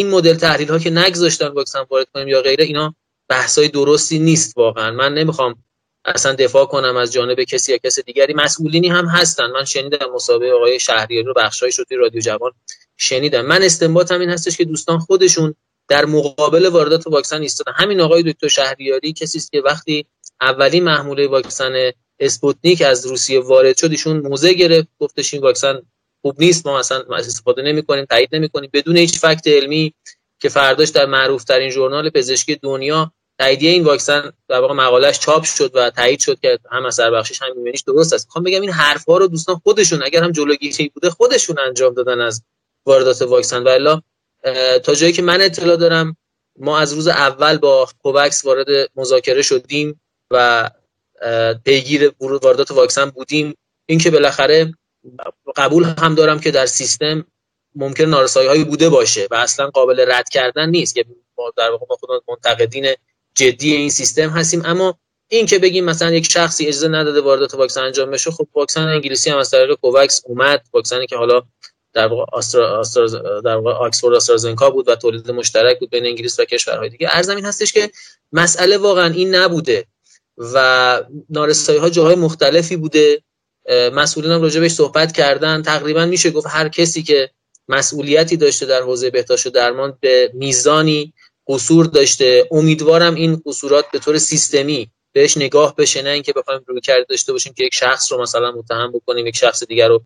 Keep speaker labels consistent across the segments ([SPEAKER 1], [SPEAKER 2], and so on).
[SPEAKER 1] این مدل تحلیل ها که نگذاشتن واکسن وارد کنیم یا غیره اینا بحثای درستی نیست واقعا. من نمی‌خوام اصلا دفاع کنم از جانب کسی یا کس دیگری. مسئولینی هم هستن. من شنیدم مصاحبه آقای شهریاری رو بخشای رادیو جوان شنیدم. من استنباطم این هستش که دوستان خودشون در مقابل واردات واکسن ایستادن. همین آقای دکتر شهریاری کسی است که وقتی اولین محموله واکسن اسپوتنیک از روسیه وارد شد ایشون موضع گرفت گفتش این واکسن خوب نیست ما اصلا استفاده نمی کنیم تایید نمی کنیم بدون هیچ فکت علمی که فرداش در معروف ترین ژورنال پزشکی دنیا تاییدیه این واکسن در واقع مقالش چاپ شد و تایید شد که هم اثر بخشش هم ایمنیش درست است. می‌خوام بگم این حرف ها رو دوستان خودشون اگر هم جلوگیری بوده خودشون انجام دادن از واردات واکسن. و تا جایی که من اطلاع دارم ما از روز اول با کووکس وارد مذاکره شدیم و پیگیر واردات واکسن بودیم. اینکه بالاخره قبول هم دارم که در سیستم ممکن نارسایی هایی بوده باشه و اصلا قابل رد کردن نیست. که ما در واقع خود منتقدین جدی این سیستم هستیم. اما این که بگیم مثلا یک شخصی اجازه نداده واردات واکسن انجام بشه خب واکسن انگلیسی هم از طریق کووکس اومد. واکسنی که حالا در واقع آسترا, آسترا در واقع آکسفورد آسترازنکا بود و تولید مشترک بود بین انگلیس و کشورهای دیگه. ارزم این هستش که مسئله واقعا این نبوده و نارسایی ها جاهای مختلفی بوده. مسئولین راجع بهش صحبت کردن. تقریبا میشه گفت هر کسی که مسئولیتی داشته در حوزه بهداشت و درمان به میزانی قصور داشته امیدوارم این قصورات به طور سیستمی بهش نگاه بشه نه اینکه بخوایم روی کرده داشته باشیم که یک شخص رو مثلا متهم بکنیم یک شخص دیگر رو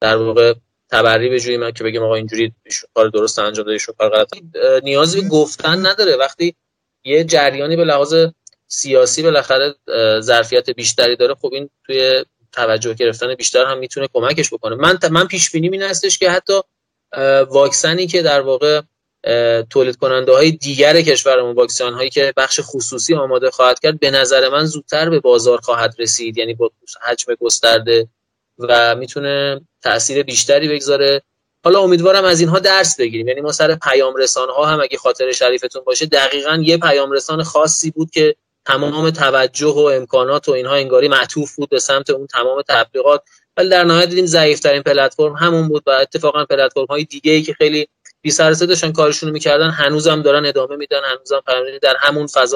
[SPEAKER 1] در واقع تبری بجوییم که بگیم آقا اینجوری کار درست انجام داده کار غلط. نیازی به گفتن نداره. وقتی یه جریانی به لحاظ سیاسی بالاخره ظرفیت بیشتری داره خب این توی توجه گرفتن بیشتر هم می‌تونه کمکش بکنه. من من پیش بینی این هستش که حتی واکسنی که در واقع تولید کننده های دیگر کشورمون واکسن هایی که بخش خصوصی آماده خواهد کرد به نظر من زودتر به بازار خواهد رسید. یعنی با حجم گسترده و می‌تونه تاثیر بیشتری بگذاره. حالا امیدوارم از اینها درس بگیریم. یعنی ما سر پیام رسان ها هم اگه خاطر شریفتون باشه دقیقا یه پیام رسان خاصی بود که تمام توجه و امکانات و اینها انگاری معطوف بود به سمت اون تمام تبلیغات. ولی در نهایت دیدیم ضعیف ترین پلتفرم همون بود و اتفاقا پلتفرم های دیگه ای که خیلی بی سر داشتن کارشون می‌کردن هنوزم دارن ادامه میدن هنوزم در همون فضا